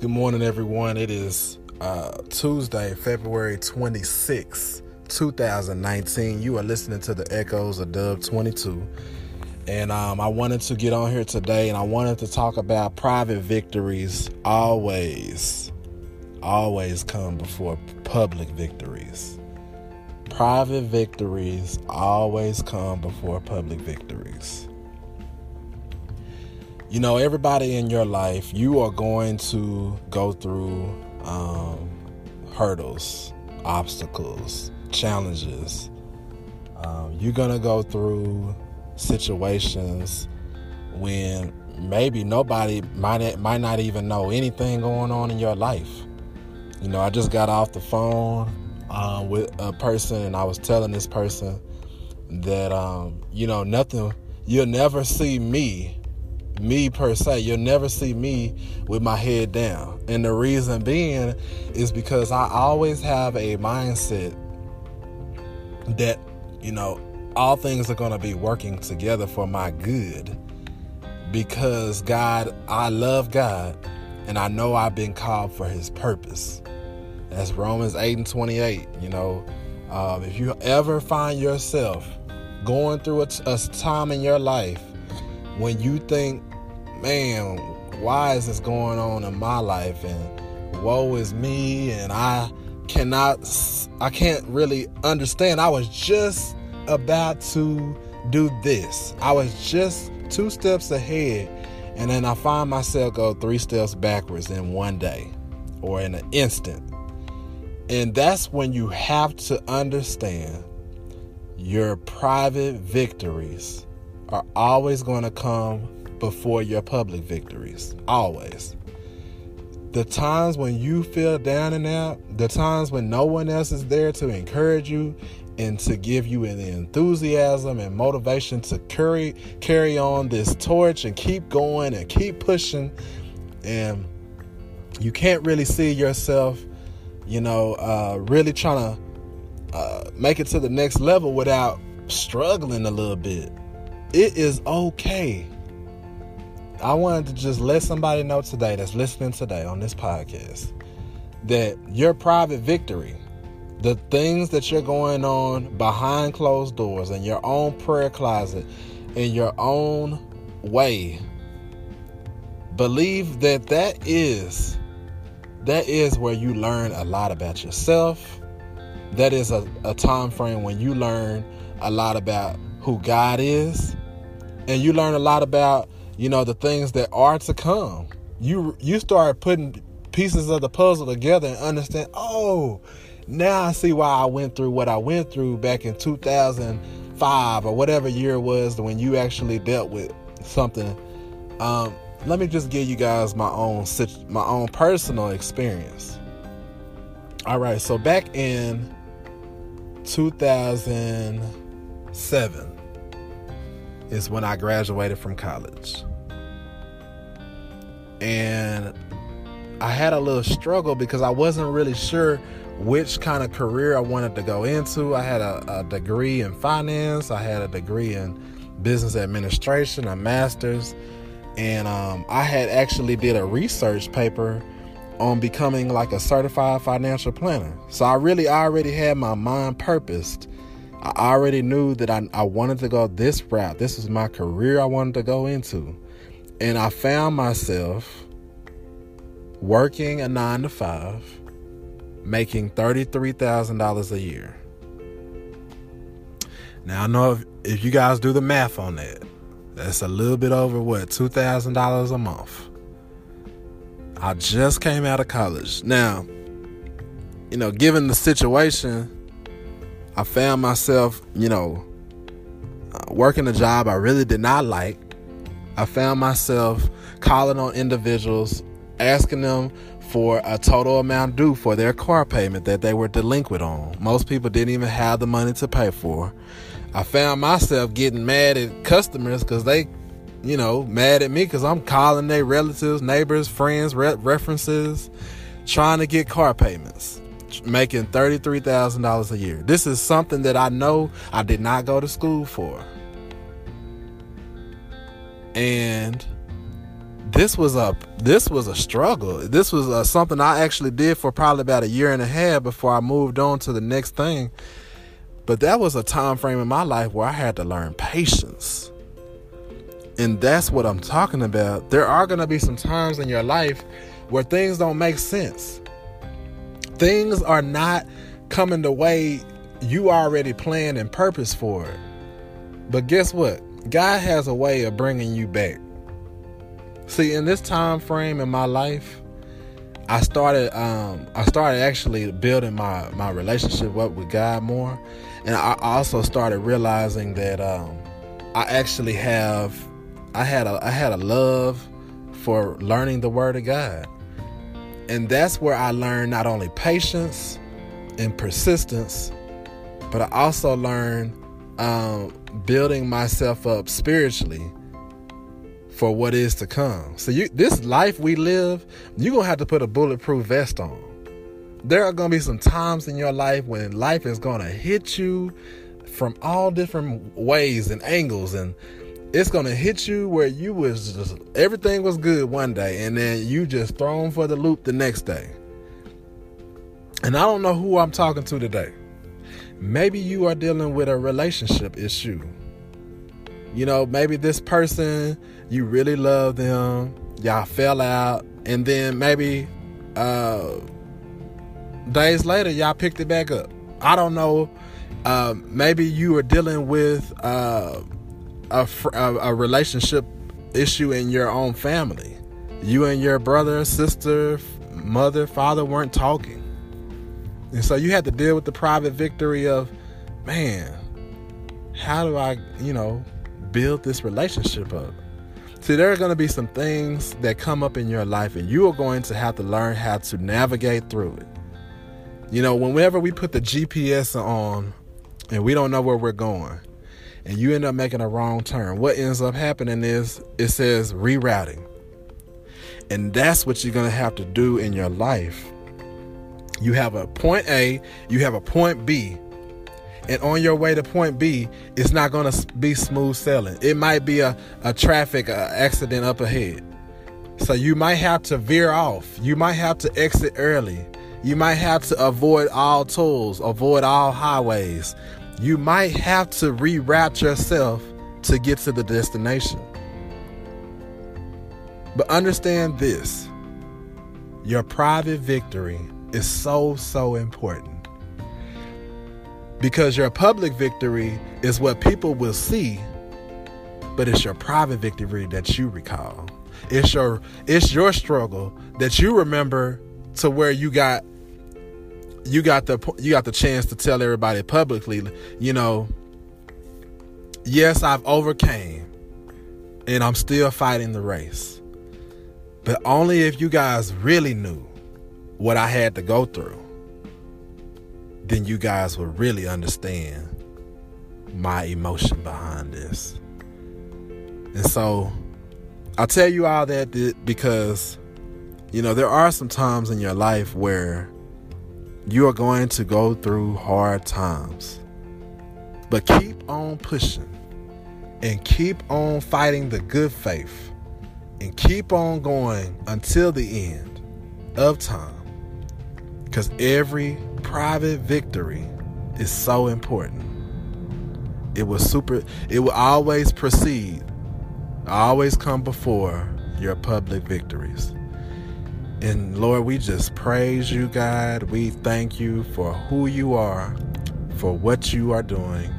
Good morning, everyone. It is uh, Tuesday, February 26, 2019. You are listening to the Echoes of Dub 22. And um, I wanted to get on here today and I wanted to talk about private victories always, always come before public victories. Private victories always come before public victories you know, everybody in your life, you are going to go through um, hurdles, obstacles, challenges. Um, you're going to go through situations when maybe nobody might might not even know anything going on in your life. You know, I just got off the phone uh, with a person, and I was telling this person that um, you know nothing. You'll never see me me per se. You'll never see me with my head down. And the reason being is because I always have a mindset that, you know, all things are going to be working together for my good. Because God, I love God and I know I've been called for his purpose. That's Romans 8 and 28. You know, um, if you ever find yourself going through a time in your life when you think man, why is this going on in my life? And woe is me. And I cannot, I can't really understand. I was just about to do this. I was just two steps ahead. And then I find myself go three steps backwards in one day or in an instant. And that's when you have to understand your private victories are always going to come before your public victories. Always. The times when you feel down and out, the times when no one else is there to encourage you and to give you an enthusiasm and motivation to carry carry on this torch and keep going and keep pushing and you can't really see yourself you know uh, really trying to uh, make it to the next level without struggling a little bit it is okay I wanted to just let somebody know today that's listening today on this podcast that your private victory, the things that you're going on behind closed doors in your own prayer closet, in your own way, believe that that is that is where you learn a lot about yourself. That is a, a time frame when you learn a lot about who God is, and you learn a lot about you know the things that are to come. You you start putting pieces of the puzzle together and understand oh now i see why i went through what i went through back in 2005 or whatever year it was when you actually dealt with something. Um, let me just give you guys my own my own personal experience. All right so back in 2007 is when i graduated from college and I had a little struggle because I wasn't really sure which kind of career I wanted to go into. I had a, a degree in finance, I had a degree in business administration, a master's, and um, I had actually did a research paper on becoming like a certified financial planner. So I really already had my mind purposed. I already knew that I, I wanted to go this route. This was my career I wanted to go into. And I found myself working a nine to five, making $33,000 a year. Now, I know if, if you guys do the math on that, that's a little bit over what, $2,000 a month. I just came out of college. Now, you know, given the situation, I found myself, you know, uh, working a job I really did not like I found myself calling on individuals, asking them for a total amount due for their car payment that they were delinquent on. Most people didn't even have the money to pay for. I found myself getting mad at customers because they, you know, mad at me because I'm calling their relatives, neighbors, friends, re- references, trying to get car payments, making $33,000 a year. This is something that I know I did not go to school for. And this was a this was a struggle. This was uh, something I actually did for probably about a year and a half before I moved on to the next thing. But that was a time frame in my life where I had to learn patience. And that's what I'm talking about. There are going to be some times in your life where things don't make sense. Things are not coming the way you already planned and purpose for it. But guess what? God has a way of bringing you back. See, in this time frame in my life, I started um, I started actually building my my relationship up with God more, and I also started realizing that um, I actually have I had a I had a love for learning the Word of God, and that's where I learned not only patience and persistence, but I also learned um, building myself up spiritually for what is to come. So you this life we live, you're gonna have to put a bulletproof vest on. There are gonna be some times in your life when life is gonna hit you from all different ways and angles and it's gonna hit you where you was just everything was good one day and then you just thrown for the loop the next day. And I don't know who I'm talking to today. Maybe you are dealing with a relationship issue. You know, maybe this person you really love them, y'all fell out, and then maybe uh, days later y'all picked it back up. I don't know. Uh, maybe you are dealing with uh, a, a relationship issue in your own family. You and your brother, sister, mother, father weren't talking. And so you had to deal with the private victory of, man, how do I, you know, build this relationship up? See, there are going to be some things that come up in your life, and you are going to have to learn how to navigate through it. You know, whenever we put the GPS on and we don't know where we're going, and you end up making a wrong turn, what ends up happening is it says rerouting. And that's what you're going to have to do in your life. You have a point A, you have a point B, and on your way to point B, it's not going to be smooth sailing. It might be a, a traffic uh, accident up ahead. So you might have to veer off. You might have to exit early. You might have to avoid all tolls, avoid all highways. You might have to reroute yourself to get to the destination. But understand this your private victory is so, so important. Because your public victory is what people will see, but it's your private victory that you recall. It's your it's your struggle that you remember to where you got you got the you got the chance to tell everybody publicly, you know, yes, I've overcame and I'm still fighting the race. But only if you guys really knew what I had to go through then you guys would really understand my emotion behind this. And so I tell you all that because, you know, there are some times in your life where you are going to go through hard times. But keep on pushing and keep on fighting the good faith and keep on going until the end of time. Because every private victory is so important. It will super it will always precede, always come before your public victories. And Lord, we just praise you, God. We thank you for who you are, for what you are doing,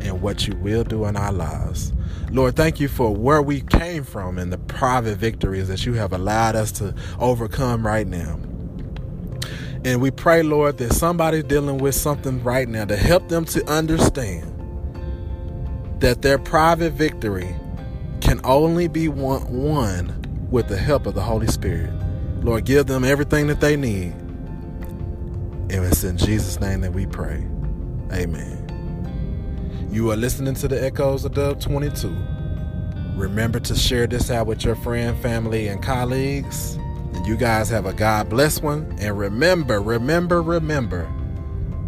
and what you will do in our lives. Lord, thank you for where we came from and the private victories that you have allowed us to overcome right now. And we pray, Lord, that somebody's dealing with something right now to help them to understand that their private victory can only be won, with the help of the Holy Spirit. Lord, give them everything that they need. And it's in Jesus' name that we pray. Amen. You are listening to the Echoes of Dub 22. Remember to share this out with your friend, family, and colleagues. And you guys have a God bless one. And remember, remember, remember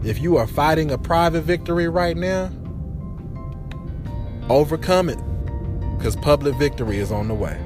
if you are fighting a private victory right now, overcome it because public victory is on the way.